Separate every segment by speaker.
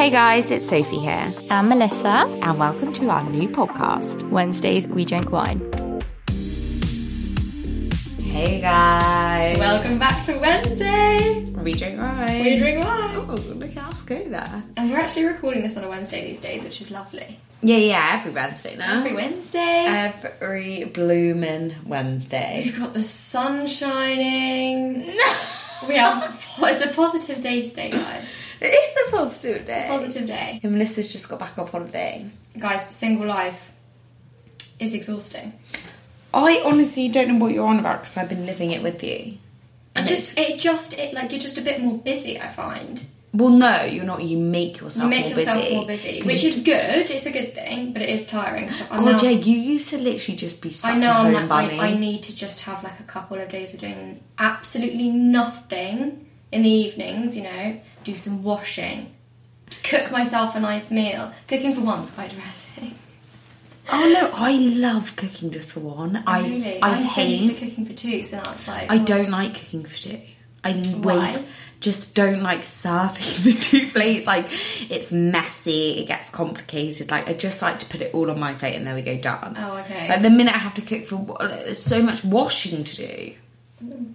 Speaker 1: Hey guys, it's Sophie here,
Speaker 2: I'm Melissa.
Speaker 1: and welcome to our new podcast.
Speaker 2: Wednesdays, we drink wine.
Speaker 1: Hey guys,
Speaker 2: Welcome back to Wednesday.
Speaker 1: we drink wine.
Speaker 2: We drink wine.
Speaker 1: Oh, look at us go there.
Speaker 2: And we're actually recording this on a Wednesday these days, which is lovely.
Speaker 1: Yeah, yeah, every Wednesday now.
Speaker 2: Every Wednesday.
Speaker 1: Every bloomin' Wednesday.
Speaker 2: We've got the sun shining. we have, it's a positive day today, guys.
Speaker 1: It is a positive day.
Speaker 2: Positive day.
Speaker 1: And Melissa's just got back up holiday.
Speaker 2: Guys, single life is exhausting.
Speaker 1: I honestly don't know what you're on about because I've been living it with you.
Speaker 2: It
Speaker 1: And
Speaker 2: just, it just, it like you're just a bit more busy. I find
Speaker 1: Well, no, you're not. You make yourself
Speaker 2: you make
Speaker 1: more
Speaker 2: yourself
Speaker 1: busy.
Speaker 2: more busy, which is good. It's a good thing, but it is tiring. So I'm
Speaker 1: God,
Speaker 2: now-
Speaker 1: yeah, you used to literally just be such
Speaker 2: I know.
Speaker 1: a
Speaker 2: I'm
Speaker 1: home
Speaker 2: like,
Speaker 1: bunny.
Speaker 2: I, I need to just have like a couple of days of doing absolutely nothing in the evenings. You know, do some washing, cook myself a nice meal. Cooking for one's quite depressing.
Speaker 1: Oh no, I love cooking just for one. I
Speaker 2: really,
Speaker 1: I
Speaker 2: I'm so used to
Speaker 1: hate.
Speaker 2: cooking for two, so now it's like
Speaker 1: I
Speaker 2: oh,
Speaker 1: don't like cooking for two. I
Speaker 2: Why?
Speaker 1: wait, just don't like serving the two plates. Like it's messy, it gets complicated. Like I just like to put it all on my plate and there we go done.
Speaker 2: Oh, okay.
Speaker 1: Like the minute I have to cook for, there's so much washing to do.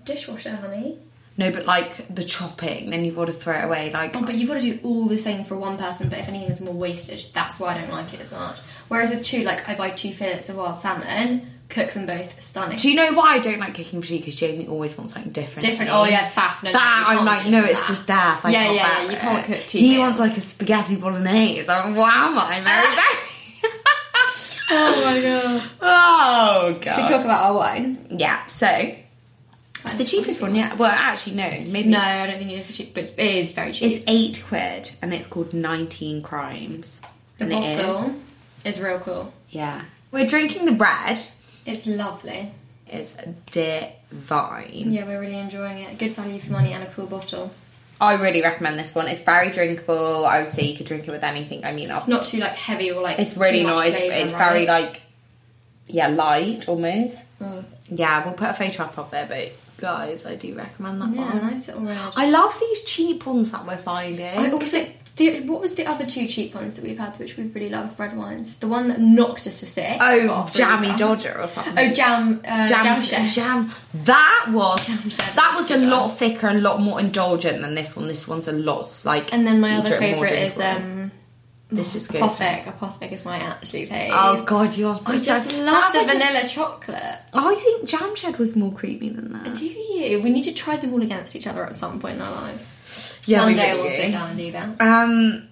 Speaker 2: dishwasher, honey.
Speaker 1: No, but like the chopping, then you've got to throw it away. Like
Speaker 2: Oh, but you've got to do all the same for one person. But if anything, there's more wastage. That's why I don't like it as much. Whereas with two, like I buy two fillets of wild salmon, cook them both stunning.
Speaker 1: Do you know why I don't like cooking for you? Because Jamie always wants something different.
Speaker 2: Different. Oh yeah, faff. No, no,
Speaker 1: that
Speaker 2: you
Speaker 1: I'm like, no,
Speaker 2: that.
Speaker 1: it's just death. I
Speaker 2: Yeah, yeah, yeah, you can't cook two
Speaker 1: He
Speaker 2: meals.
Speaker 1: wants like a spaghetti bolognese. I'm like, wow, am I Mary
Speaker 2: Oh my god.
Speaker 1: oh god.
Speaker 2: Should we talk about our wine?
Speaker 1: yeah. So the cheapest one. Yeah. Well, actually, no. Maybe
Speaker 2: No, I don't think it is the cheap, but it's- it is very cheap.
Speaker 1: It's eight quid, and it's called Nineteen Crimes.
Speaker 2: the
Speaker 1: and it is.
Speaker 2: bottle is real cool.
Speaker 1: Yeah. We're drinking the bread.
Speaker 2: It's lovely.
Speaker 1: It's divine.
Speaker 2: Yeah, we're really enjoying it. Good value for money and a cool bottle.
Speaker 1: I really recommend this one. It's very drinkable. I would say you could drink it with anything. I mean,
Speaker 2: It's not too like heavy or like.
Speaker 1: It's really
Speaker 2: too much
Speaker 1: nice.
Speaker 2: flavour,
Speaker 1: It's
Speaker 2: right?
Speaker 1: very like yeah, light almost.
Speaker 2: Mm.
Speaker 1: Yeah, we'll put a photo up of it, but guys, I do recommend that
Speaker 2: Yeah,
Speaker 1: one.
Speaker 2: nice little red.
Speaker 1: I love these cheap ones that we're finding.
Speaker 2: I also the, what was the other two cheap ones that we've had, which we've really loved? Bread wines. The one that knocked us for sick.
Speaker 1: oh, Jammy. Dodger or something.
Speaker 2: Oh, jam, uh, jam, chef.
Speaker 1: jam. That was
Speaker 2: Jam
Speaker 1: that
Speaker 2: was
Speaker 1: a lot thicker and a lot more indulgent than this one. This one's a lot like.
Speaker 2: And then my other favourite is um,
Speaker 1: this is good.
Speaker 2: Apothic. Apothic is my absolute fave.
Speaker 1: Oh god, you're.
Speaker 2: I just love the
Speaker 1: like a-
Speaker 2: vanilla chocolate.
Speaker 1: I think Jam Shed was more creepy than that.
Speaker 2: Do you? We need to try them all against each other at some point in our lives.
Speaker 1: Yeah,
Speaker 2: One
Speaker 1: we
Speaker 2: day we'll sit down and do that.
Speaker 1: Um,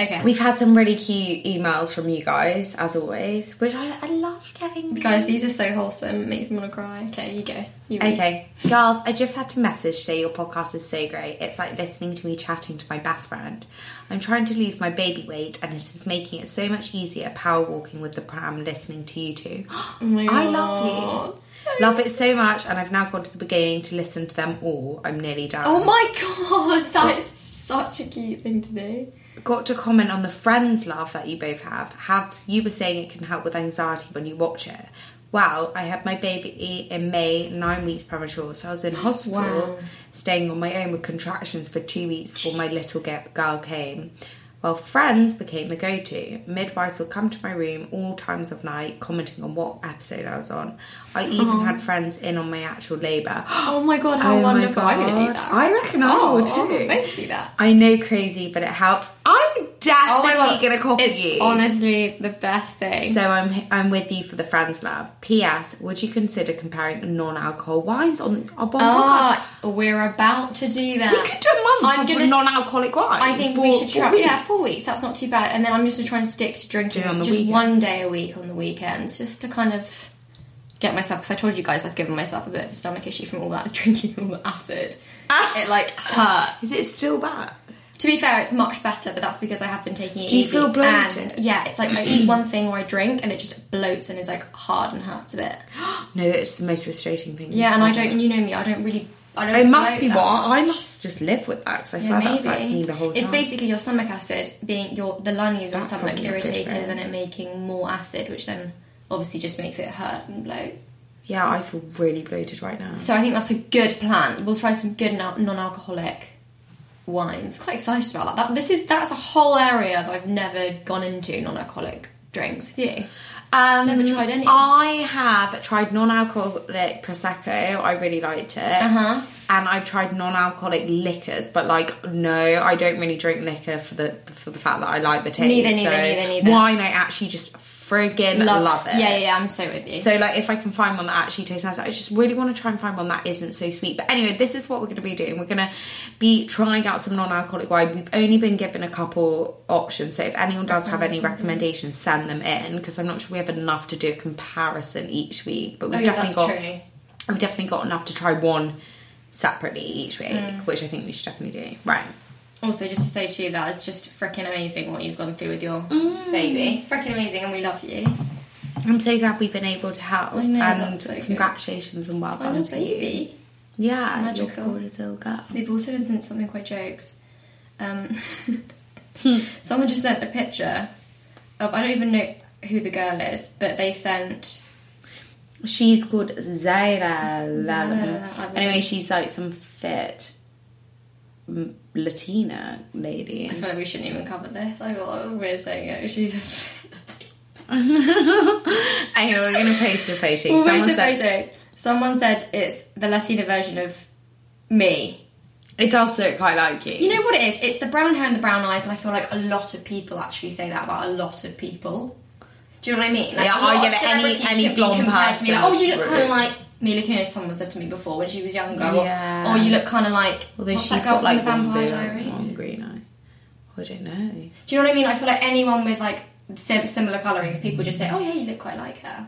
Speaker 2: Okay.
Speaker 1: we've had some really cute emails from you guys, as always, which I, I love getting.
Speaker 2: Guys, these are so wholesome. Makes me want to cry. Okay, you go. You.
Speaker 1: Okay, girls, I just had to message say your podcast is so great. It's like listening to me chatting to my best friend. I'm trying to lose my baby weight, and it is making it so much easier power walking with the pram listening to you two.
Speaker 2: Oh my
Speaker 1: I love you.
Speaker 2: So
Speaker 1: love it so much, and I've now gone to the beginning to listen to them all. I'm nearly done.
Speaker 2: Oh my god, that is such a cute thing to do.
Speaker 1: Got to comment on the friends love that you both have. Habs, you were saying it can help with anxiety when you watch it. Well, I had my baby in May, nine weeks premature, so I was in hospital,
Speaker 2: Wow.
Speaker 1: staying on my own with contractions for two weeks before my little girl came. Well, friends became the go to. Midwives would come to my room all times of night, commenting on what episode I was on. I even uh-huh. had friends in on my actual labour.
Speaker 2: Oh my god, how
Speaker 1: Oh
Speaker 2: wonderful! I'm gonna do that.
Speaker 1: I reckon I
Speaker 2: oh,
Speaker 1: will oh, too.
Speaker 2: I'll both do that.
Speaker 1: I know crazy, but it helps. I'm definitely gonna copy
Speaker 2: it's
Speaker 1: you.
Speaker 2: honestly the best thing.
Speaker 1: So I'm I'm with you for the friends love. P.S. Would you consider comparing the non-alcohol wines on our bon podcast?
Speaker 2: Ah, we're about to do that.
Speaker 1: We could do a month
Speaker 2: I'm
Speaker 1: of
Speaker 2: gonna
Speaker 1: non-alcoholic wines.
Speaker 2: I think
Speaker 1: for
Speaker 2: we should try. Yeah, four weeks. That's not too bad. And then I'm just gonna try and stick to drinking
Speaker 1: on the
Speaker 2: just
Speaker 1: weekend.
Speaker 2: one day a week on the weekends, just to kind of get myself. Because I told you guys I've given myself a bit of a stomach issue from all that drinking all the acid.
Speaker 1: Ah.
Speaker 2: It like hurts.
Speaker 1: Is it still bad?
Speaker 2: To be fair, it's much better, but that's because I have been taking it
Speaker 1: Do you
Speaker 2: easy.
Speaker 1: feel bloated?
Speaker 2: And yeah, it's like I eat one thing or I drink, and it just bloats and is like hard and hurts a bit.
Speaker 1: No, it's the most frustrating thing.
Speaker 2: Yeah, and I don't. You know me. I don't really. I don't.
Speaker 1: It must be what. I must just live with that because I
Speaker 2: Yeah,
Speaker 1: swear that's like me the whole time.
Speaker 2: It's basically your stomach acid being your the lining of your
Speaker 1: That's
Speaker 2: stomach
Speaker 1: probably not good,
Speaker 2: irritated and it making more acid, which then obviously just makes it hurt and bloat.
Speaker 1: yeah, I feel really bloated right now.
Speaker 2: So I think that's a good plan. We'll try some good non-alcoholic wines. Quite excited about that. that. This is that's a whole area that I've never gone into non-alcoholic drinks. Have you?
Speaker 1: Um,
Speaker 2: Never tried any?
Speaker 1: I have tried non-alcoholic prosecco. I really liked it.
Speaker 2: Uh-huh.
Speaker 1: And I've tried non-alcoholic liquors, but like no, I don't really drink liquor for the for the fact that I like the taste.
Speaker 2: Neither, neither, neither, neither.
Speaker 1: Wine, I actually just friggin' love, it.
Speaker 2: Yeah, yeah, I'm so with you.
Speaker 1: So like if I can find one that actually tastes nice, I just really want to try and find one that isn't so sweet. But anyway, this is what we're going to be doing. We're going to be trying out some non-alcoholic wine. We've only been given a couple options, so if anyone does have any recommendations, send them in because I'm not sure we have enough to do a comparison each week. But we've
Speaker 2: Oh, yeah,
Speaker 1: definitely got
Speaker 2: true.
Speaker 1: we've definitely got enough to try one separately each week,
Speaker 2: Mm.
Speaker 1: which I think we should definitely do. Right.
Speaker 2: Also, just to say to you that it's just freaking amazing what you've gone through with your
Speaker 1: Mm.
Speaker 2: baby. Freaking amazing, and we love you.
Speaker 1: I'm so glad we've been able to help.
Speaker 2: I know,
Speaker 1: and
Speaker 2: so good.
Speaker 1: congratulations and well done to you.
Speaker 2: baby.
Speaker 1: Yeah,
Speaker 2: Magical.
Speaker 1: you're cool as little girl.
Speaker 2: They've also been sent something quite jokes. Um, someone just sent a picture of I don't even know who the girl is, but they sent
Speaker 1: She's called Zaira.
Speaker 2: Zaira,
Speaker 1: Anyway, she's like some fit Latina lady.
Speaker 2: I feel like we shouldn't even cover this. I feel like we're saying it. She's a
Speaker 1: know we're gonna post a photo.
Speaker 2: Well,
Speaker 1: Someone said
Speaker 2: photo? Someone said it's the Latina version of me.
Speaker 1: it does look quite like you.
Speaker 2: You know what it is? It's the brown hair and the brown eyes, and I feel like a lot of people actually say that about a lot of people. Do you know what I mean? Like,
Speaker 1: Yeah, I get it. Any- any blonde
Speaker 2: me, like, oh, you look kind of like Mila Kunis. Someone said to me before when she was younger. or-
Speaker 1: Yeah.
Speaker 2: Or, you look kind of like
Speaker 1: Although
Speaker 2: what's
Speaker 1: she's
Speaker 2: that girl
Speaker 1: got like
Speaker 2: the Vampire Diaries.
Speaker 1: one green eye. I don't know.
Speaker 2: Do you know what I mean? I feel like anyone with like sim- similar colorings, people just say, oh yeah, you look quite like her.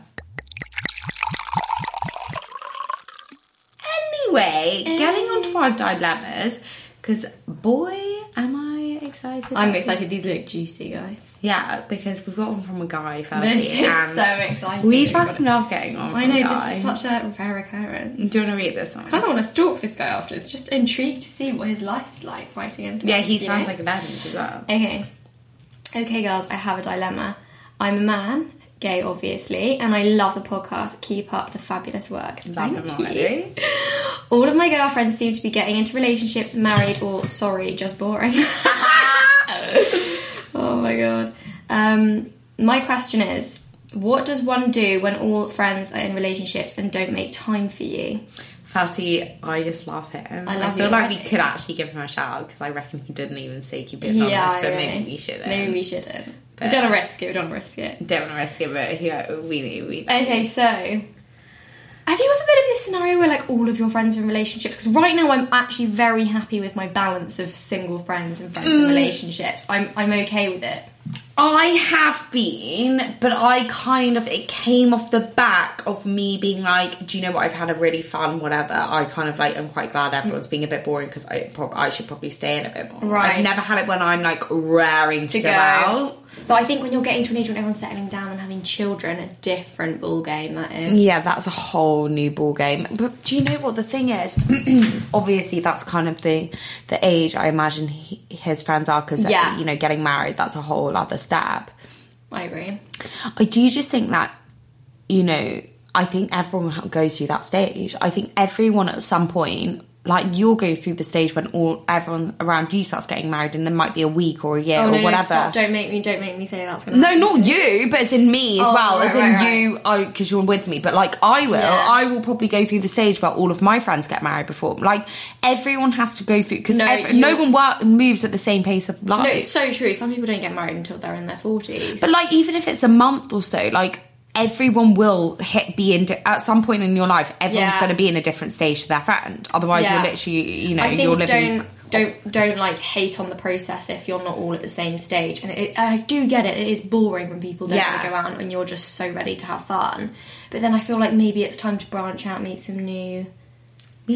Speaker 1: Anyway, getting onto our dilemmas, because boy, excited.
Speaker 2: I'm excited. These look juicy, guys.
Speaker 1: Yeah, because we've got one from a guy firstly.
Speaker 2: This is so exciting.
Speaker 1: We fucking love getting on.
Speaker 2: I know this is such a rare occurrence.
Speaker 1: Do you want to read this one?
Speaker 2: I kind of want to stalk this guy after. It's just intrigued to see what his life's like writing into
Speaker 1: Yeah, he sounds
Speaker 2: know?
Speaker 1: like a legend as well.
Speaker 2: Okay. Okay, girls, I have a dilemma. I'm a man, gay obviously, and I love the podcast. Keep up the fabulous work. Thank
Speaker 1: him
Speaker 2: you.
Speaker 1: already.
Speaker 2: All of my girlfriends seem to be getting into relationships, married, or sorry, just boring. oh my god. Um, my question is what does one do when all friends are in relationships and don't make time for you?
Speaker 1: Firstly, I just love him.
Speaker 2: I love
Speaker 1: feel
Speaker 2: you
Speaker 1: like we could actually give him a shout out because I reckon he didn't even say keep it
Speaker 2: Yeah,
Speaker 1: anonymous,
Speaker 2: I
Speaker 1: but
Speaker 2: know.
Speaker 1: maybe we should.
Speaker 2: Maybe we shouldn't. We
Speaker 1: But-
Speaker 2: don't want to risk it. We don't want to risk it.
Speaker 1: don't want to risk it, but he, we we.
Speaker 2: Okay, so have you ever been in this scenario where like all of your friends are in relationships? Because right now I'm actually very happy with my balance of single friends and friends in mm. relationships. I'm I'm okay with it.
Speaker 1: I have been, but I kind of it came off the back of me being like, do you know what? I've had a really fun whatever. I kind of like I'm quite glad everyone's being a bit boring because I prob- I should probably stay in a bit more.
Speaker 2: Right.
Speaker 1: I've never had it when I'm like raring to,
Speaker 2: To
Speaker 1: go,
Speaker 2: go.
Speaker 1: out.
Speaker 2: But I think when you're getting to an age when everyone's settling down and having children, a different ball game that is.
Speaker 1: Yeah, that's a whole new ball game. But do you know what the thing is? Obviously, that's kind of the the age I imagine he, his friends are because
Speaker 2: Yeah.
Speaker 1: you know getting married that's a whole other step.
Speaker 2: I agree.
Speaker 1: I do just think that, you know, I think everyone goes through that stage. I think everyone at some point like you'll go through the stage when all everyone around you starts getting married, and there might be a week or a year
Speaker 2: Oh
Speaker 1: or
Speaker 2: no, no,
Speaker 1: whatever.
Speaker 2: stop! Don't make me, don't make me say that's gonna.
Speaker 1: No, not you, but it's in me as
Speaker 2: Oh,
Speaker 1: well.
Speaker 2: right,
Speaker 1: as in
Speaker 2: right,
Speaker 1: you, I because you're with me. But like I will,
Speaker 2: Yeah.
Speaker 1: I will probably go through the stage where all of my friends get married before. Like everyone has to go through because
Speaker 2: No,
Speaker 1: no, no one work, moves at the same pace of life.
Speaker 2: No, it's so true. Some people don't get married until they're in their forties.
Speaker 1: But like, even if it's a month or so, like everyone will hit be in at some point in your life. Everyone's
Speaker 2: Yeah.
Speaker 1: going to be in a different stage to their friend. Otherwise,
Speaker 2: Yeah.
Speaker 1: you're literally, you know,
Speaker 2: I think
Speaker 1: you're living.
Speaker 2: don't don't don't like hate on the process if you're not all at the same stage. And it, I do get it; it is boring when people don't
Speaker 1: Yeah.
Speaker 2: want to go out and you're just so ready to have fun. But then I feel like maybe it's time to branch out, meet some new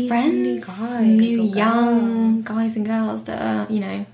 Speaker 2: friends,
Speaker 1: new
Speaker 2: some new young guys and girls that are you know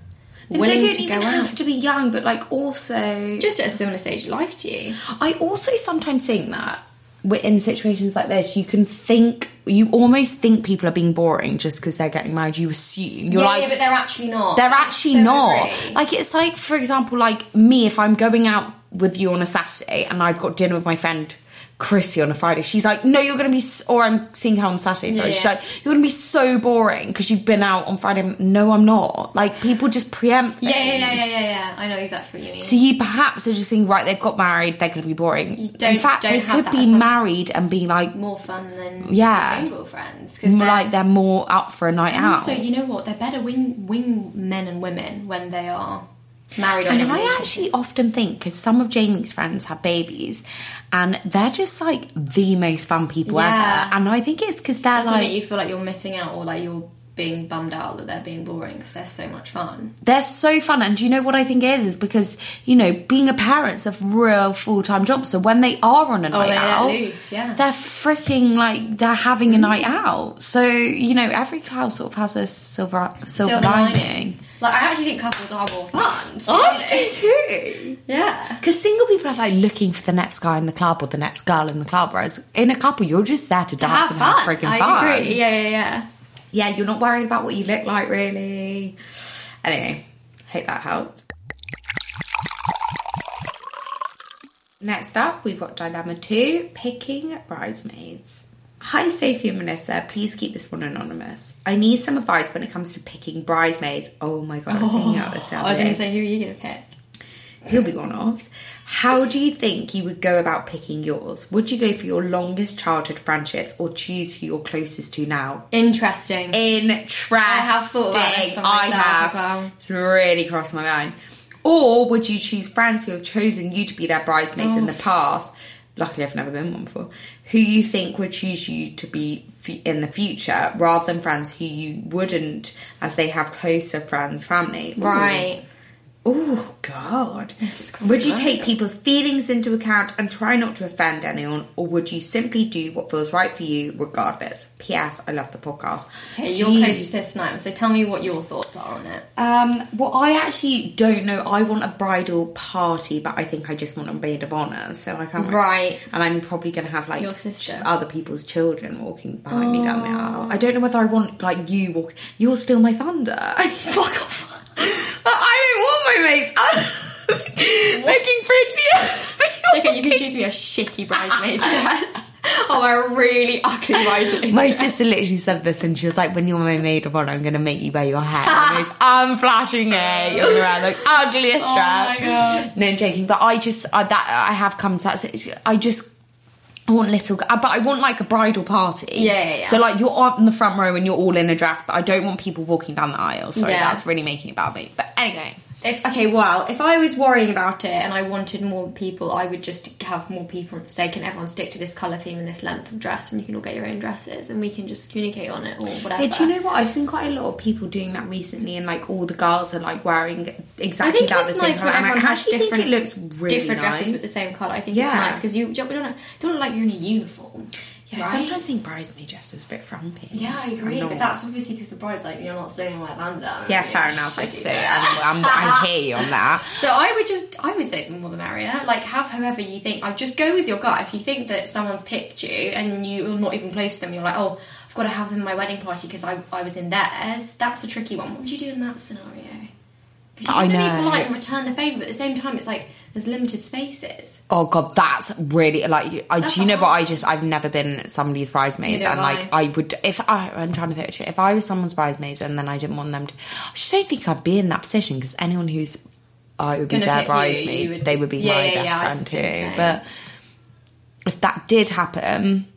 Speaker 1: They
Speaker 2: willing
Speaker 1: don't
Speaker 2: to
Speaker 1: even
Speaker 2: go
Speaker 1: have
Speaker 2: out.
Speaker 1: to be young, but like also,
Speaker 2: Just at a similar stage of life to you.
Speaker 1: I also sometimes think that we're in situations like this, you can think you almost think people are being boring just because they're getting married. You assume you're
Speaker 2: yeah,
Speaker 1: like
Speaker 2: yeah, but they're actually not.
Speaker 1: they're actually
Speaker 2: so
Speaker 1: not.
Speaker 2: agree.
Speaker 1: Like it's like, for example, like me, if I'm going out with you on a Saturday and I've got dinner with my friend Chrissy on a Friday, she's like, "No, you're gonna be," s- or I'm seeing her on Saturday. Sorry,
Speaker 2: Yeah,
Speaker 1: she's like, "You're gonna be so boring because you've been out on Friday." No, I'm not. Like people just preempt.
Speaker 2: yeah, yeah, yeah, yeah, yeah, yeah. I know exactly what you mean.
Speaker 1: So you perhaps are just thinking, right? They've got married. They're going to be boring.
Speaker 2: don't-
Speaker 1: In fact,
Speaker 2: don't
Speaker 1: they could be
Speaker 2: assumption.
Speaker 1: married and be like,
Speaker 2: more fun than
Speaker 1: Yeah.
Speaker 2: single friends because
Speaker 1: like they're more up for a night out.
Speaker 2: So you know what? They're better wing wing men and women when they are married.
Speaker 1: And I actually often think because some of Jamie's friends have babies, and they're just like the most fun people
Speaker 2: Yeah.
Speaker 1: ever. And I think it's because they're
Speaker 2: doesn't
Speaker 1: like
Speaker 2: make you feel like you're missing out or like you're being bummed out that they're being boring because they're so much fun.
Speaker 1: they're so fun. And do you know what I think is? Is because you know being a parent's a real full time job. So when they are on a night
Speaker 2: Oh, they
Speaker 1: out,
Speaker 2: loose, yeah.
Speaker 1: they're freaking like they're having a mm. night out. So you know every cloud sort of has a silver silver, lining.
Speaker 2: Like I actually think couples are more fun. to be
Speaker 1: I
Speaker 2: honest.
Speaker 1: do too.
Speaker 2: Yeah.
Speaker 1: Because single people are like looking for the next guy in the club or the next girl in the club, whereas in a couple you're just there to dance
Speaker 2: Have
Speaker 1: and
Speaker 2: fun.
Speaker 1: have freaking
Speaker 2: I
Speaker 1: fun.
Speaker 2: agree. Yeah, yeah, yeah.
Speaker 1: Yeah, you're not worried about what you look like really. Anyway, hope that helped. Next up, we've got dilemma two: picking bridesmaids. Hi, Sophie and Melissa. Please keep this one anonymous. I need some advice when it comes to picking bridesmaids. Oh my god, I was thinking about this. the
Speaker 2: oh,
Speaker 1: I
Speaker 2: was going to say, who are you going to pick?
Speaker 1: He'll be one offs. How do you think you would go about picking yours? Would you go for your longest childhood friendships or choose who you're closest to now?
Speaker 2: Interesting.
Speaker 1: Interesting.
Speaker 2: I have thought about this
Speaker 1: I have.
Speaker 2: well.
Speaker 1: It's really crossed my mind. Or would you choose friends who have chosen you to be their bridesmaids in oh. the past? Luckily, I've never been one before. Who you think would choose you to be in the future, rather than friends who you wouldn't, as they have closer friends, family.
Speaker 2: Right.
Speaker 1: Oh God! Would you take people's feelings into account and try not to offend anyone, or would you simply do what feels right for you, regardless? P.S. I love the podcast.
Speaker 2: Okay, you're close to this night, so tell me what your thoughts are on it.
Speaker 1: Um, well, I actually don't know. I want a bridal party, but I think I just want a maid of honor, so I can't.
Speaker 2: Right.
Speaker 1: And I'm probably going to have like
Speaker 2: Your sister.
Speaker 1: other people's children walking behind me down the aisle. I don't know whether I want like you walk. You're still my thunder. Fuck off. I don't want my mates looking prettier.
Speaker 2: It's okay, you can choose me a shitty bridesmaid dress. Oh, a really ugly bridesmaid
Speaker 1: My
Speaker 2: dress.
Speaker 1: sister literally said this, and she was like, "When you're my maid of honor, I'm going to make you wear your hair the most unflattering hair. You're going to wear the ugliest
Speaker 2: Oh
Speaker 1: dress."
Speaker 2: my God.
Speaker 1: No I'm joking, but I just I, that I have come to that. it's- I just. I want little, but I want like a bridal party.
Speaker 2: Yeah, yeah, yeah.
Speaker 1: So like you're up in the front row and you're all in a dress, but I don't want people walking down the aisle. Sorry,
Speaker 2: Yeah.
Speaker 1: that's really making it about me. But anyway,
Speaker 2: If okay, well, if I was worrying about it and I wanted more people, I would just have more people and say, "Can everyone stick to this color theme and this length of dress, and you can all get your own dresses, and we can just communicate on it or whatever."
Speaker 1: yeah, do you know what? I've seen quite a lot of people doing that recently, and like all the girls are like wearing
Speaker 2: I
Speaker 1: exactly
Speaker 2: think
Speaker 1: that
Speaker 2: it's
Speaker 1: the same
Speaker 2: nice
Speaker 1: colour.
Speaker 2: when
Speaker 1: And I
Speaker 2: everyone has different,
Speaker 1: think it looks really
Speaker 2: different dresses with the same color. I think
Speaker 1: Yeah.
Speaker 2: it's nice because you don't, don't, don't look like you're in a uniform.
Speaker 1: Yeah,
Speaker 2: right?
Speaker 1: sometimes think bridesmaid dress is a bit frumpy.
Speaker 2: Yeah, I agree,
Speaker 1: not-
Speaker 2: but that's obviously because the bride's like, you're not staying in my land.
Speaker 1: yeah, fair enough. I see. I'm, I'm, I hear you on that.
Speaker 2: So I would just, I would say the more the merrier. Like, have whoever you think. I just go with your gut. If you think that someone's picked you and you're not even close to them, you're like, oh, I've got to have them in my wedding party because I, I was in theirs. That's a tricky one. What would you do in that scenario? 'Cause you
Speaker 1: I
Speaker 2: want to be polite and return the favour, but at the same time, it's like there's limited spaces.
Speaker 1: Oh god, that's really like. I,
Speaker 2: That's
Speaker 1: do you know what? I just I've never been somebody's bridesmaids, and like
Speaker 2: I.
Speaker 1: I would if I I'm trying to think if I was someone's bridesmaids and then I didn't want them to. I just don't think I'd be in that position because anyone who's oh, I would be
Speaker 2: Gonna
Speaker 1: their
Speaker 2: pick you,
Speaker 1: bridesmaid,
Speaker 2: you would-
Speaker 1: they would be
Speaker 2: Yeah,
Speaker 1: my
Speaker 2: yeah,
Speaker 1: best
Speaker 2: yeah,
Speaker 1: friend too.
Speaker 2: same.
Speaker 1: But if that did happen,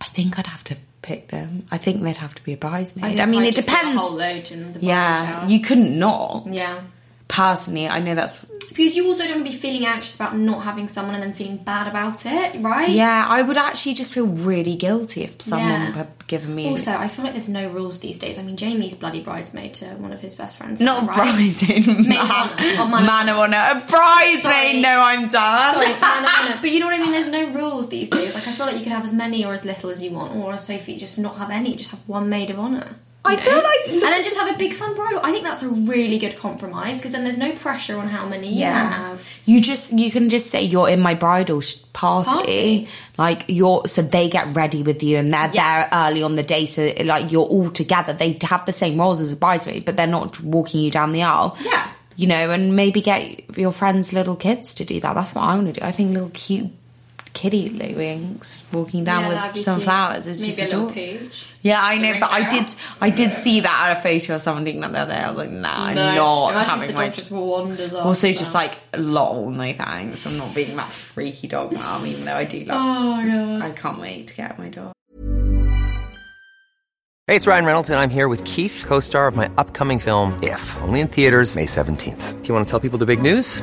Speaker 1: I think I'd have to pick them. I think they'd have to be a bridesmaid. I,
Speaker 2: think
Speaker 1: mean, it
Speaker 2: just do a
Speaker 1: depends.
Speaker 2: whole load in the
Speaker 1: yeah, you couldn't not.
Speaker 2: Yeah.
Speaker 1: Personally, I know that's
Speaker 2: Because you also don't want to be feeling anxious about not having someone and then feeling bad about it, right?
Speaker 1: Yeah, I would actually just feel really guilty if someone
Speaker 2: Yeah.
Speaker 1: had given me
Speaker 2: Also, I feel like there's no rules these days. I mean, Jamie's bloody bridesmaid to one of his best friends.
Speaker 1: not a
Speaker 2: right?
Speaker 1: bridesmaid,
Speaker 2: Maid
Speaker 1: man,
Speaker 2: of honour. Oh, man of
Speaker 1: man of honour, a bridesmaid. No, I'm done.
Speaker 2: Sorry. But you know what I mean? There's no rules these days. Like, I feel like you could have as many or as little as you want. Or, as Sophie, just not have any. Just have one maid of honour.
Speaker 1: I
Speaker 2: know?
Speaker 1: feel like-
Speaker 2: And then just have a big fun bridal. I think that's a really good compromise because then there's no pressure on how many you have.
Speaker 1: You just you can just say you're in my bridal sh- party.
Speaker 2: Party.
Speaker 1: like you're so they get ready with you and they're
Speaker 2: Yeah.
Speaker 1: there early on the day so like you're all together. They have the same roles as a bridesmaid, but they're not walking you down the aisle.
Speaker 2: Yeah.
Speaker 1: you know, and maybe get your friends' little kids to do that. That's what I want to do. I think little cute kitty wings walking down
Speaker 2: Yeah,
Speaker 1: with some
Speaker 2: cute.
Speaker 1: flowers It's
Speaker 2: Maybe
Speaker 1: just
Speaker 2: a little
Speaker 1: adorable.
Speaker 2: pooch.
Speaker 1: Yeah, I know, but I did. I did see that at a photo of someone doing that the other day. I was like, nah, I'm
Speaker 2: No.
Speaker 1: not
Speaker 2: Imagine if
Speaker 1: having
Speaker 2: the
Speaker 1: my.
Speaker 2: dog just wanders off.
Speaker 1: also, just
Speaker 2: so.
Speaker 1: like, lol, no thanks. I'm not being that freaky dog mom, even though I do love.
Speaker 2: Oh, God.
Speaker 1: I can't wait to get my dog.
Speaker 3: Hey, it's Ryan Reynolds, and I'm here with Keith, co star of my upcoming film, If, only in theaters, May 17th. Do you want to tell people the big news?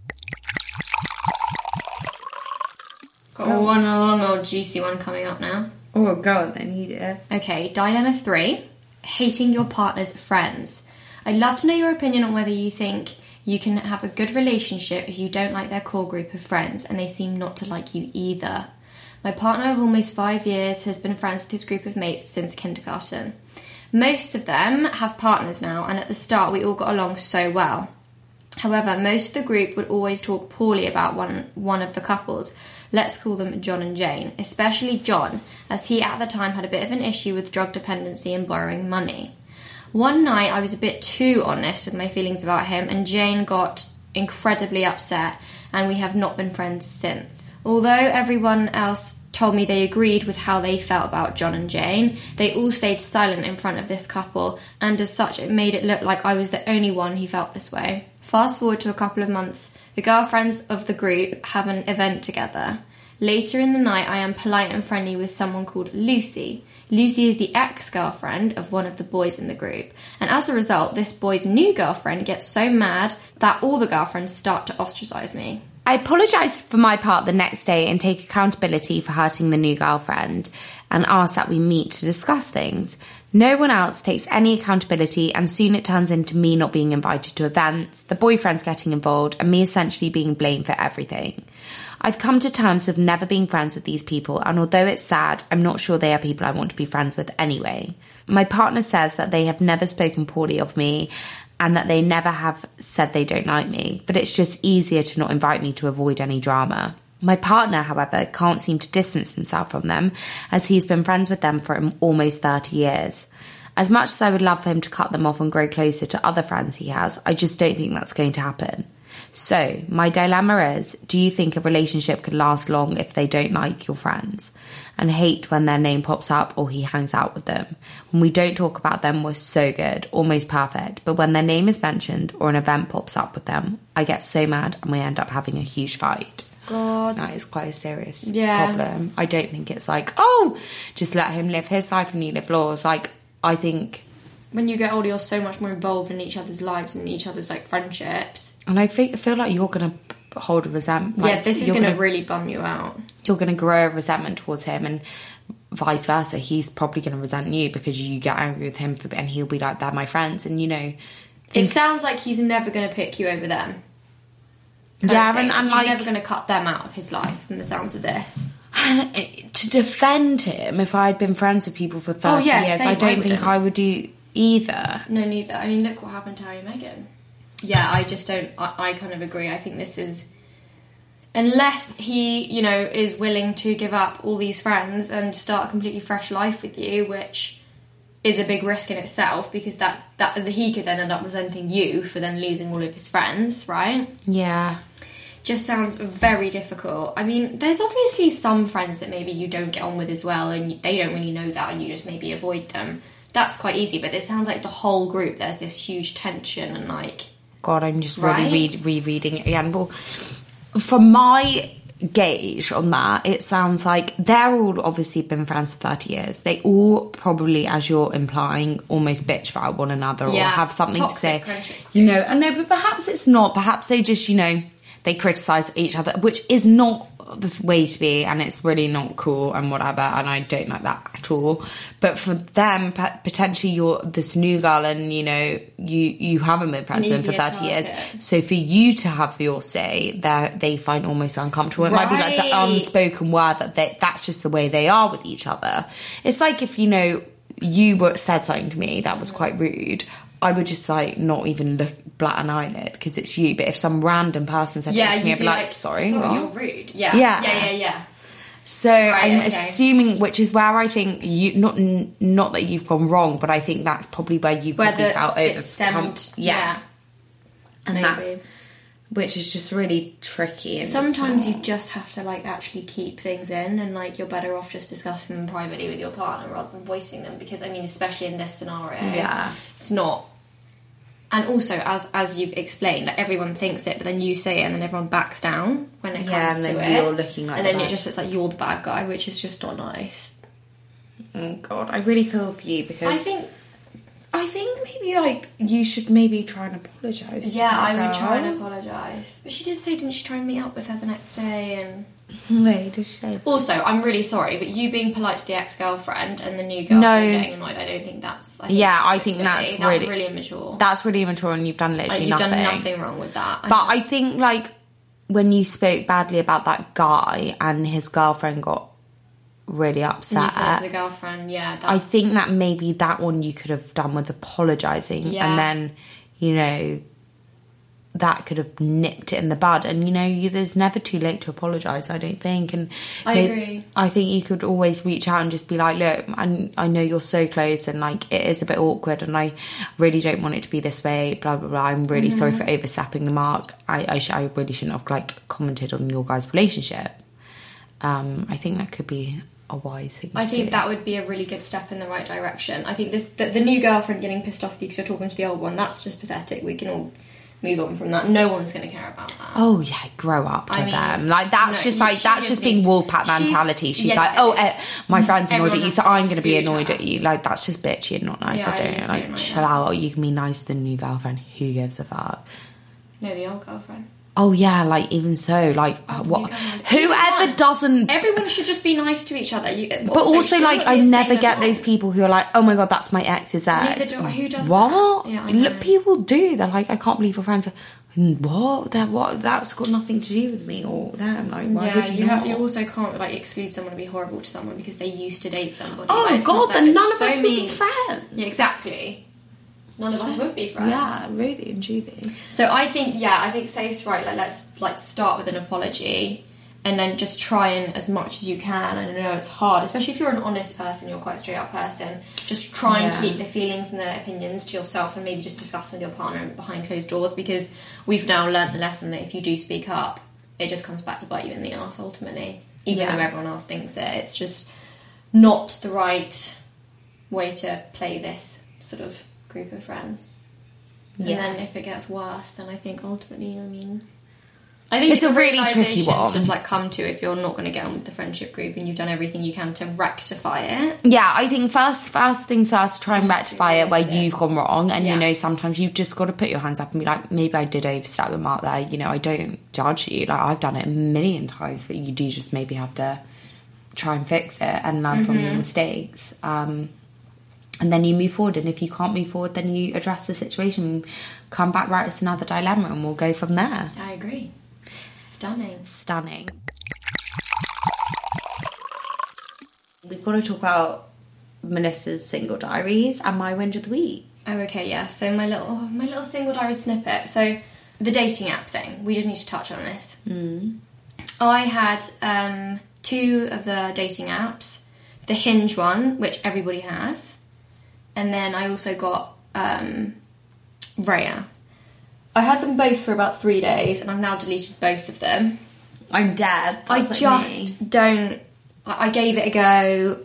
Speaker 2: Got oh, one long old juicy one coming up now.
Speaker 1: Oh, go on then, you do it.
Speaker 2: Okay, dilemma three hating your partner's friends. I'd love to know your opinion on whether you think you can have a good relationship if you don't like their core group of friends and they seem not to like you either. My partner of almost five years has been friends with his group of mates since kindergarten. Most of them have partners now, and at the start, we all got along so well. However, most of the group would always talk poorly about one, one of the couples. Let's call them John and Jane, especially John, as he at the time had a bit of an issue with drug dependency and borrowing money. One night I was a bit too honest with my feelings about him, and Jane got incredibly upset, and we have not been friends since. Although everyone else told me they agreed with how they felt about John and Jane, they all stayed silent in front of this couple, and as such, it made it look like I was the only one who felt this way. Fast forward to a couple of months, the girlfriends of the group have an event together. Later in the night, I am polite and friendly with someone called Lucy. Lucy is the ex girlfriend of one of the boys in the group, and as a result, this boy's new girlfriend gets so mad that all the girlfriends start to ostracize me.
Speaker 1: I apologise for my part the next day and take accountability for hurting the new girlfriend and ask that we meet to discuss things. No one else takes any accountability, and soon it turns into me not being invited to events, the boyfriends getting involved, and me essentially being blamed for everything. I've come to terms with never being friends with these people, and although it's sad, I'm not sure they are people I want to be friends with anyway. My partner says that they have never spoken poorly of me and that they never have said they don't like me, but it's just easier to not invite me to avoid any drama. My partner, however, can't seem to distance himself from them as he's been friends with them for almost 30 years. As much as I would love for him to cut them off and grow closer to other friends he has, I just don't think that's going to happen. So, my dilemma is do you think a relationship could last long if they don't like your friends and hate when their name pops up or he hangs out with them? When we don't talk about them, we're so good, almost perfect. But when their name is mentioned or an event pops up with them, I get so mad and we end up having a huge fight.
Speaker 2: God.
Speaker 1: that is quite a serious
Speaker 2: Yeah.
Speaker 1: problem. I don't think it's like, oh, just let him live his life and you live yours. Like, I think,
Speaker 2: When you get older, you're so much more involved in each other's lives and each other's like friendships.
Speaker 1: and I think, feel like you're gonna hold a resentment. Like,
Speaker 2: yeah, this is going to really bum you out.
Speaker 1: you're gonna grow a resentment towards him, and vice versa. He's probably gonna resent you because you get angry with him for, and he'll be like, "They're my friends," and you know.
Speaker 2: It sounds like he's never going to pick you over them.
Speaker 1: Yeah, and, and
Speaker 2: he's
Speaker 1: like
Speaker 2: never going to cut them out of his life from the sounds of this.
Speaker 1: And to defend him, if I'd been friends with people for 30
Speaker 2: Oh, yeah,
Speaker 1: years, I
Speaker 2: I
Speaker 1: don't think. I would do either.
Speaker 2: No, neither. I mean, look what happened to Harry and Meghan. Yeah, I just don't. I, I kind of agree. I think this is. Unless he, you know, is willing to give up all these friends and start a completely fresh life with you, which is a big risk in itself because that, that he could then end up resenting you for then losing all of his friends, right?
Speaker 1: Yeah.
Speaker 2: just sounds very difficult. I mean, there's obviously some friends that maybe you don't get on with as well, and they don't really know that, and you just maybe avoid them. That's quite easy, but it sounds like the whole group there's this huge tension and like
Speaker 1: God, I'm just
Speaker 2: Right?
Speaker 1: really read, rereading it again. Well, from my gauge on that, it sounds like they're all obviously been friends for 30 years. They all probably, as you're implying, almost bitch about one another or have something to say. You know, and no, but perhaps it's not. Perhaps they just, you know, they criticize each other, which is not the way to be, and it's really not cool and whatever. And I don't like that at all. But for them, potentially, you're this new girl, and you know, you you haven't been friends with them for
Speaker 2: easier
Speaker 1: thirty years. So for you to have your say, that they find almost uncomfortable. It might be like the unspoken word that they, that's just the way they are with each other. It's like if you know you were said something to me that was quite rude. I would just like not even look bat an eyelid because it's you. But if some random person said
Speaker 2: yeah,
Speaker 1: it to me, I'd be like, "Sorry, what?"
Speaker 2: you're rude. Yeah,
Speaker 1: Yeah.
Speaker 2: yeah, yeah, yeah.
Speaker 1: So I'm
Speaker 2: okay.
Speaker 1: assuming, which is where I think you not not that you've gone wrong, but I think that's probably where you
Speaker 2: Where
Speaker 1: probably
Speaker 2: the
Speaker 1: felt
Speaker 2: it
Speaker 1: over
Speaker 2: stemmed. Yeah.
Speaker 1: and
Speaker 2: maybe.
Speaker 1: that's which is just really tricky. And
Speaker 2: Sometimes you just have to like actually keep things in, and like you're better off just discussing them privately with your partner rather than voicing them. Because I mean, especially in this scenario,
Speaker 1: Yeah.
Speaker 2: it's not. And also, as as you've explained, like everyone thinks it, but then you say it, and then everyone backs down when it
Speaker 1: Yeah,
Speaker 2: comes
Speaker 1: and
Speaker 2: to
Speaker 1: then
Speaker 2: it.
Speaker 1: you're looking like
Speaker 2: and
Speaker 1: the
Speaker 2: then it just looks like you're the bad guy, which is just not nice.
Speaker 1: Oh God, I really feel for you because
Speaker 2: I think,
Speaker 1: I think maybe like you should maybe try and apologise.
Speaker 2: yeah, I would try and apologise, but she did say, didn't she try and meet up with her the next day and.
Speaker 1: She?
Speaker 2: Also, I'm really sorry, but you being polite to the ex girlfriend and the new girl
Speaker 1: No.
Speaker 2: getting annoyed, I don't think that's. I think
Speaker 1: Yeah,
Speaker 2: that's
Speaker 1: I think
Speaker 2: silly.
Speaker 1: that's
Speaker 2: that's
Speaker 1: really-
Speaker 2: really immature.
Speaker 1: That's really immature, and you've done
Speaker 2: Like,
Speaker 1: literally
Speaker 2: you've
Speaker 1: nothing.
Speaker 2: done nothing wrong with that.
Speaker 1: But I think like when you spoke badly about that guy and his girlfriend got really upset.
Speaker 2: to the girlfriend, yeah,
Speaker 1: I think that maybe that one you could have done with apologising
Speaker 2: Yeah.
Speaker 1: and then, you know, that could have nipped it in the bud. And, you know, you, there's never too late to apologise, I don't think. And
Speaker 2: I
Speaker 1: may-
Speaker 2: agree.
Speaker 1: I think you could always reach out and just be like, look, I, I know you're so close and, like, it is a bit awkward and I really don't want it to be this way, blah, blah, blah. I'm really sorry
Speaker 2: Mm-hmm.
Speaker 1: for overstepping the mark. I, I, sh- I really shouldn't have, like, commented on your guys' relationship. Um, I think that could be a wise thing
Speaker 2: I think
Speaker 1: do.
Speaker 2: that would be a really good step in the right direction. I think this the, the new girlfriend getting pissed off because you're talking to the old one. That's just pathetic. We can all move on from that. No one's going to care about that.
Speaker 1: Oh yeah, grow up to
Speaker 2: I mean,
Speaker 1: them. Like that's
Speaker 2: no,
Speaker 1: just like that's
Speaker 2: just
Speaker 1: just being woolpat mentality. She's
Speaker 2: yeah,
Speaker 1: like, oh, eh, my friend's annoyed at you, so I'm going to be annoyed at you. Like that's just bitchy and not nice.
Speaker 2: Yeah,
Speaker 1: I don't like
Speaker 2: like
Speaker 1: chill out. You can be nice to the new girlfriend. Who gives a fuck?
Speaker 2: No, the old girlfriend.
Speaker 1: Oh yeah, like even so, like uh, what? Whoever
Speaker 2: Everyone.
Speaker 1: doesn't.
Speaker 2: Everyone should just be nice to each other. You,
Speaker 1: but also,
Speaker 2: she
Speaker 1: like, I never get those people who are like, "Oh my god, that's my ex's ex."
Speaker 2: Do. Who does
Speaker 1: what?
Speaker 2: Yeah,
Speaker 1: Look, people do. They're like, "I can't believe your friends." Are, what? That what? That's got nothing to do with me or them. Like, why
Speaker 2: Yeah,
Speaker 1: would you,
Speaker 2: you,
Speaker 1: not?
Speaker 2: ha- you also can't like exclude someone to be horrible to someone because they used to date somebody.
Speaker 1: Oh god, then none of
Speaker 2: so
Speaker 1: us would be friends.
Speaker 2: Yeah, exactly. None of us would be friends.
Speaker 1: Yeah, really and truly.
Speaker 2: So I think yeah, I think Soph's right. Like let's like start with an apology, and then just try and as much as you can. And I know it's hard, especially if you're an honest person, you're quite a straight up person. Just try and
Speaker 1: Yeah.
Speaker 2: keep the feelings and the opinions to yourself, and maybe just discuss with your partner behind closed doors. Because we've now learnt the lesson that if you do speak up, it just comes back to bite you in the ass ultimately. Even
Speaker 1: Yeah.
Speaker 2: though everyone else thinks it, it's just not the right way to play this sort of group of friends.
Speaker 1: Yeah.
Speaker 2: And then if it gets worse, then I think ultimately, I mean, I think
Speaker 1: It's
Speaker 2: it's,
Speaker 1: a really tricky one.
Speaker 2: to like come to if you're not going to get on with the friendship group and you've done everything you can to rectify it.
Speaker 1: Yeah, I think first first things first, try and rectify it where you've gone wrong, and
Speaker 2: Yeah.
Speaker 1: you know sometimes you've just got to put your hands up and be like, maybe I did overstep the mark there. You know, I don't judge you. Like I've done it a million times, but you do just maybe have to try and fix it and learn from
Speaker 2: Mm-hmm.
Speaker 1: your mistakes. Um, and then you move forward, and if you can't move forward, then you address the situation, come back, right? It's another dilemma, and we'll go from there.
Speaker 2: I agree. Stunning.
Speaker 1: Stunning. We've got to talk about Melissa's single diaries and my whinge of the week.
Speaker 2: Oh, okay, yeah. So my little my little single diary snippet. So the dating app thing. We just need to touch on this. Mm. I had um, two of the dating apps. The Hinge one, which everybody has, and then I also got um, Raya. I had them both for about three days, and I've now deleted both of them.
Speaker 1: I'm dead.
Speaker 2: I just don't. I I gave it a go.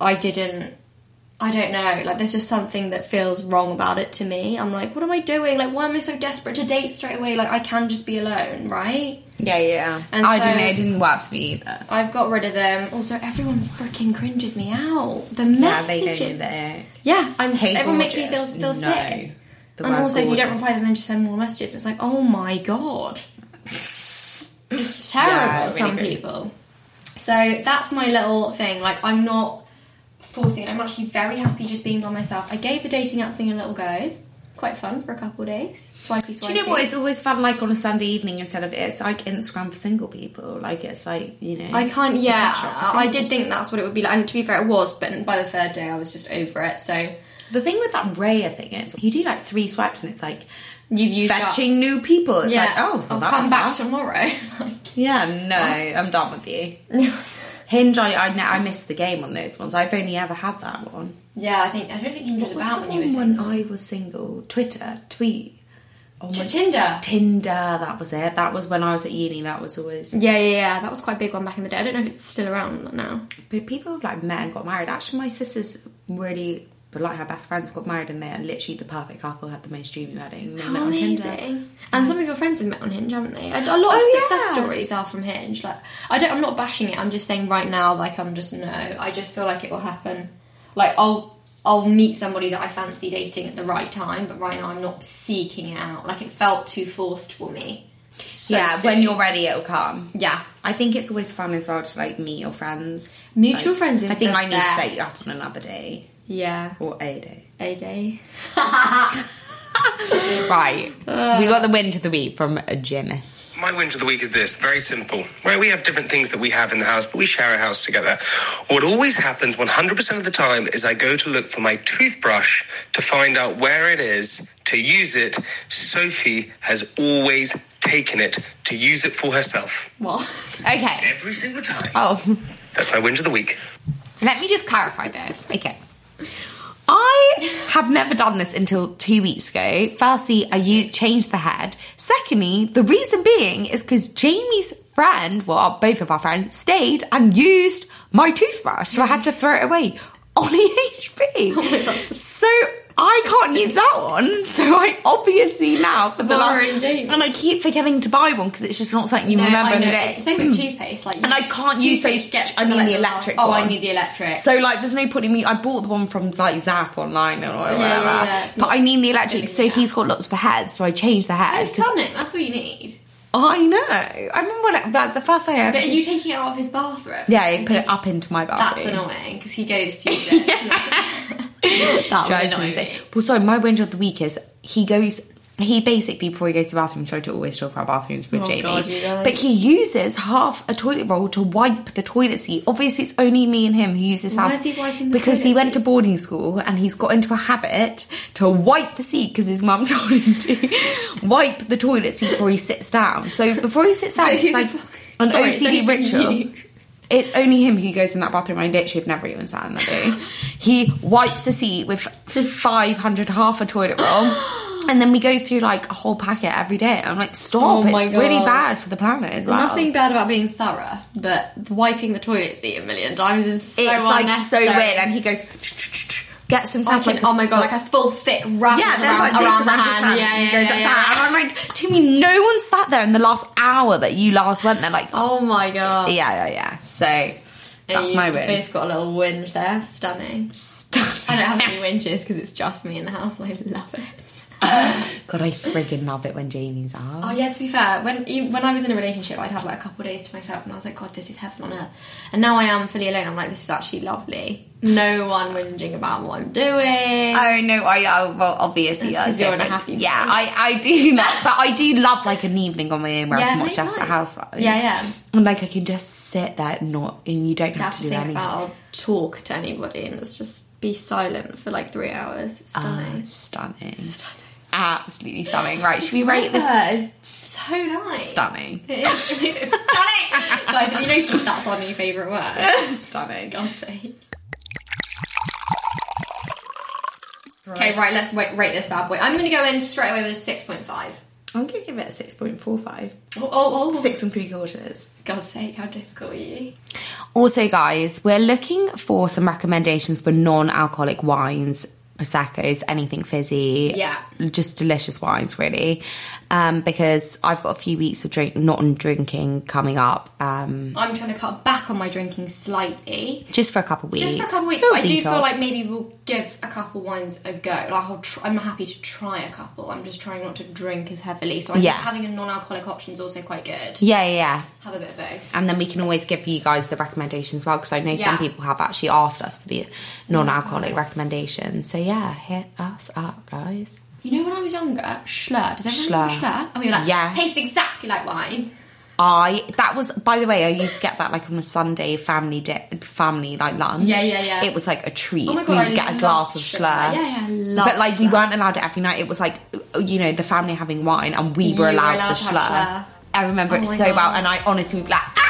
Speaker 2: I didn't. I don't know. Like, there's just something that feels wrong about it to me. I'm like, what am I doing? Like, why am I so desperate to date straight away? Like, I can just be alone, right?
Speaker 1: Yeah, yeah.
Speaker 2: And
Speaker 1: I
Speaker 2: so-
Speaker 1: don't know. It didn't work for me either.
Speaker 2: I've got rid of them. Also, everyone freaking cringes me out. The
Speaker 1: Yeah,
Speaker 2: messages.
Speaker 1: do.
Speaker 2: Yeah, I'm.
Speaker 1: Hey,
Speaker 2: everyone makes me feel feel
Speaker 1: No.
Speaker 2: sick.
Speaker 1: The
Speaker 2: and also, if you don't
Speaker 1: gorgeous.
Speaker 2: reply, then just send more messages. It's like, oh my god, it's terrible.
Speaker 1: Yeah, really
Speaker 2: some people. So that's my little thing. Like, I'm not forcing. I'm actually very happy just being by myself. I gave the dating app thing a little go. Quite fun for a couple of days. Swipey, swipey.
Speaker 1: Do you know what? It's always fun, like on a Sunday evening instead of it's like Instagram for single people. Like it's like you know.
Speaker 2: I can't. Yeah,
Speaker 1: pet shop for
Speaker 2: I did think that's what it would be like. And to be fair, it was. But by the third day, I was just over it. So
Speaker 1: The thing with that Raya thing is, you do like three swipes and it's like
Speaker 2: you've used up-
Speaker 1: fetching new people. It's
Speaker 2: Yeah.
Speaker 1: like, oh, well,
Speaker 2: I'll come back
Speaker 1: fast.
Speaker 2: tomorrow. like,
Speaker 1: Yeah, no, I'm done with you. Hinge, I, I, I missed the game on those ones. I've only ever had that one.
Speaker 2: yeah, I think I don't think Hinge was about when you were single.
Speaker 1: when I was single? Twitter, tweet. Oh
Speaker 2: T- Tinder.
Speaker 1: Tinder, that was it. That was when I was at uni. That was always.
Speaker 2: Yeah, yeah, yeah. That was quite a big one back in the day. I don't know if it's still around now.
Speaker 1: But people have like met and got married. Actually, my sisters really, but like her best friends got married, and they are literally the perfect couple. Had the most dreamy wedding. They met on Tinder.
Speaker 2: And mm. some of your friends have met on Hinge, haven't they? A, a lot of
Speaker 1: Oh,
Speaker 2: success
Speaker 1: yeah.
Speaker 2: stories are from Hinge. Like, I don't. I'm not bashing it. I'm just saying right now, like, I'm just no. I just feel like it will happen. Like, I'll I'll meet somebody that I fancy dating at the right time, but right now I'm not seeking it out. Like, it felt too forced for me. So
Speaker 1: yeah, when you're ready, it'll come.
Speaker 2: yeah.
Speaker 1: I think it's always fun as well to like meet your friends.
Speaker 2: Mutual
Speaker 1: Like,
Speaker 2: friends is
Speaker 1: I think I need to set you up on another day
Speaker 2: Yeah.
Speaker 1: or a day.
Speaker 2: A day.
Speaker 1: Right, we got the win to the week from Jimmy.
Speaker 4: My win of the week is this very simple. Right, we have different things that we have in the house, but we share a house together. What always happens 100% of the time is I go to look for my toothbrush to find out where it is to use it. Sophie has always taken it to use it for herself.
Speaker 2: What?
Speaker 1: Okay.
Speaker 4: Every single time.
Speaker 1: Oh,
Speaker 4: That's my win of the week.
Speaker 1: let me just clarify this. Okay. I have never done this until two weeks ago. Firstly, I used, changed the head. Secondly, the reason being is because Jamie's friend, well, both of our friends, stayed and used my toothbrush, so I had to throw it away on EHP. Oh so I can't use that one. So I obviously now for the last,
Speaker 2: and
Speaker 1: I keep forgetting to buy one because it's just not something you
Speaker 2: No,
Speaker 1: remember
Speaker 2: I know. It's the same with hmm. toothpaste. Like,
Speaker 1: And I can't use
Speaker 2: Gets
Speaker 1: I mean the electric
Speaker 2: last- Oh, I need the electric.
Speaker 1: So like, there's no point in me. I bought the one from like Zap online or whatever.
Speaker 2: Yeah, yeah, yeah,
Speaker 1: but I need the electric. So he's got lots of heads, so I changed the head.
Speaker 2: Done it. That's what you need.
Speaker 1: I know. I remember when it, but the first I
Speaker 2: But
Speaker 1: ever.
Speaker 2: are you taking it out of his bathroom?
Speaker 1: yeah, I put it up into my bathroom.
Speaker 2: That's annoying because he goes to use it. that would
Speaker 1: Drives
Speaker 2: annoy
Speaker 1: me
Speaker 2: me.
Speaker 1: insane. Well, sorry, my whinge of the week is he goes. He basically before he goes to the bathroom, sorry to always talk about bathrooms with
Speaker 2: Oh,
Speaker 1: Jamie,
Speaker 2: God,
Speaker 1: but he uses half a toilet roll to wipe the toilet seat. Obviously, it's only me and him who use this
Speaker 2: Why
Speaker 1: house
Speaker 2: is he wiping the
Speaker 1: because he
Speaker 2: toilet
Speaker 1: went to boarding school and he's got into a habit to wipe the seat because his mum told him to wipe the toilet seat before he sits down. So before he sits down,
Speaker 2: So
Speaker 1: it's like an
Speaker 2: Sorry,
Speaker 1: OCD ritual. It's only him who goes in that bathroom. I literally have never even sat in that day. He wipes the seat with 500, half a toilet roll. And then we go through like a whole packet every day. I'm like, stop.
Speaker 2: Oh
Speaker 1: it's really bad for the planet as well.
Speaker 2: Nothing bad about being thorough, but wiping the toilet seat a million times is so
Speaker 1: it's like so weird. And he goes, gets himself
Speaker 2: Like
Speaker 1: like
Speaker 2: oh my god, like a full thick wrap
Speaker 1: yeah, there's
Speaker 2: around,
Speaker 1: like this
Speaker 2: around the hand.
Speaker 1: hand,
Speaker 2: Yeah,
Speaker 1: and he
Speaker 2: yeah,
Speaker 1: goes
Speaker 2: yeah,
Speaker 1: like
Speaker 2: yeah.
Speaker 1: that. And I'm like, Timmy, no one sat there in the last hour that you last went there. Like,
Speaker 2: Oh my god.
Speaker 1: yeah, yeah, yeah. So that's
Speaker 2: You
Speaker 1: my win.
Speaker 2: Both got a little whinge there. Stunning. Stunning. I don't have any whinges because it's just me in the house and I love it.
Speaker 1: God, I friggin' love it when Jamie's out.
Speaker 2: Oh yeah, to be fair, when when I was in a relationship, I'd have like a couple of days to myself, and I was like, God, this is heaven on earth. And now I am fully alone. I'm like, this is actually lovely. No one whinging about what I'm doing.
Speaker 1: Oh no, I oh, well obviously
Speaker 2: That's 'cause
Speaker 1: that's
Speaker 2: you're in a happy
Speaker 1: Yeah,
Speaker 2: place.
Speaker 1: I, I do love, but I do love like an evening on my own where I can watch Desperate. Housewives.
Speaker 2: Yeah, yeah.
Speaker 1: And like I can just sit there, not and you don't have,
Speaker 2: have
Speaker 1: to
Speaker 2: to
Speaker 1: do
Speaker 2: think
Speaker 1: anything.
Speaker 2: about or talk to anybody, and let's just be silent for like three hours. It's stunning.
Speaker 1: Ah, stunning. Absolutely stunning. Right, should we rate this?
Speaker 2: Is so nice.
Speaker 1: Stunning.
Speaker 2: It is, it is stunning. Guys, have you noticed that's our new favourite word?
Speaker 1: stunning.
Speaker 2: God's sake. Okay, right, let's wait, rate this bad boy. I'm going to go in straight away with a 6.5.
Speaker 1: I'm gonna give it a six point four five.
Speaker 2: Oh, oh, oh.
Speaker 1: Six and three quarters.
Speaker 2: God's sake, how difficult are you?
Speaker 1: Also, guys, we're looking for some recommendations for non-alcoholic wines, proseccos, anything fizzy.
Speaker 2: Yeah.
Speaker 1: Just delicious wines, really. Um, because I've got a few weeks of drink, not on drinking coming up. Um,
Speaker 2: I'm trying to cut back on my drinking slightly.
Speaker 1: just for a couple weeks.
Speaker 2: Just for a couple of weeks, but I do feel like maybe we'll give a couple wines a go. Like I'll tr- I'm happy to try a couple. I'm just trying not to drink as heavily. So I
Speaker 1: Yeah.
Speaker 2: think having a non-alcoholic option is also quite good.
Speaker 1: Yeah, yeah, yeah.
Speaker 2: Have a bit of both.
Speaker 1: And then we can always give you guys the recommendations as well, because I know some people have actually asked us for the non-alcoholic recommendations. So yeah, hit us up, guys.
Speaker 2: You know when I was younger, Shloer. Does everyone
Speaker 1: Shloer.
Speaker 2: know Shloer? And we were like,
Speaker 1: Yeah.
Speaker 2: tastes exactly like wine.
Speaker 1: I that was by the way I used to get that like on a Sunday family di- family like lunch.
Speaker 2: Yeah, yeah, yeah.
Speaker 1: It was like a treat.
Speaker 2: Oh my God,
Speaker 1: we would
Speaker 2: I
Speaker 1: get a glass of
Speaker 2: Shloer.
Speaker 1: Shloer.
Speaker 2: Yeah, yeah, I loved
Speaker 1: But like we
Speaker 2: Shloer.
Speaker 1: weren't allowed it every night. It was like you know the family having wine and we
Speaker 2: You
Speaker 1: were
Speaker 2: were
Speaker 1: allowed,
Speaker 2: allowed
Speaker 1: the
Speaker 2: Shloer. Shloer.
Speaker 1: I remember
Speaker 2: Oh
Speaker 1: it
Speaker 2: my
Speaker 1: so
Speaker 2: God.
Speaker 1: well, and I honestly would be like ah.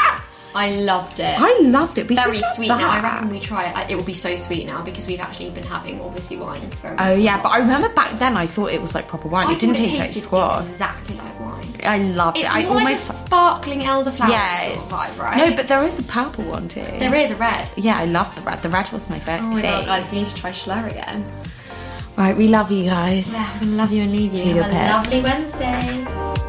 Speaker 2: I loved it.
Speaker 1: I loved it. We
Speaker 2: Very sweet now. I reckon we try it. It will be so sweet now because we've actually been having obviously wine for.
Speaker 1: Oh yeah, but I remember back then I thought it was like proper wine.
Speaker 2: I
Speaker 1: it didn't taste like squash.
Speaker 2: Exactly like wine.
Speaker 1: I loved
Speaker 2: It's
Speaker 1: it. I
Speaker 2: more
Speaker 1: almost
Speaker 2: like a sparkling elderflower
Speaker 1: yeah.
Speaker 2: sort of vibe, right?
Speaker 1: No, but there is a purple one too.
Speaker 2: there is a red.
Speaker 1: Yeah, I love the red. The red was my favorite.
Speaker 2: Oh my god, guys, we need to try Shloer again.
Speaker 1: Right, we love you guys.
Speaker 2: Yeah, I'm love you and leave you. Have a
Speaker 1: pip.
Speaker 2: lovely Wednesday.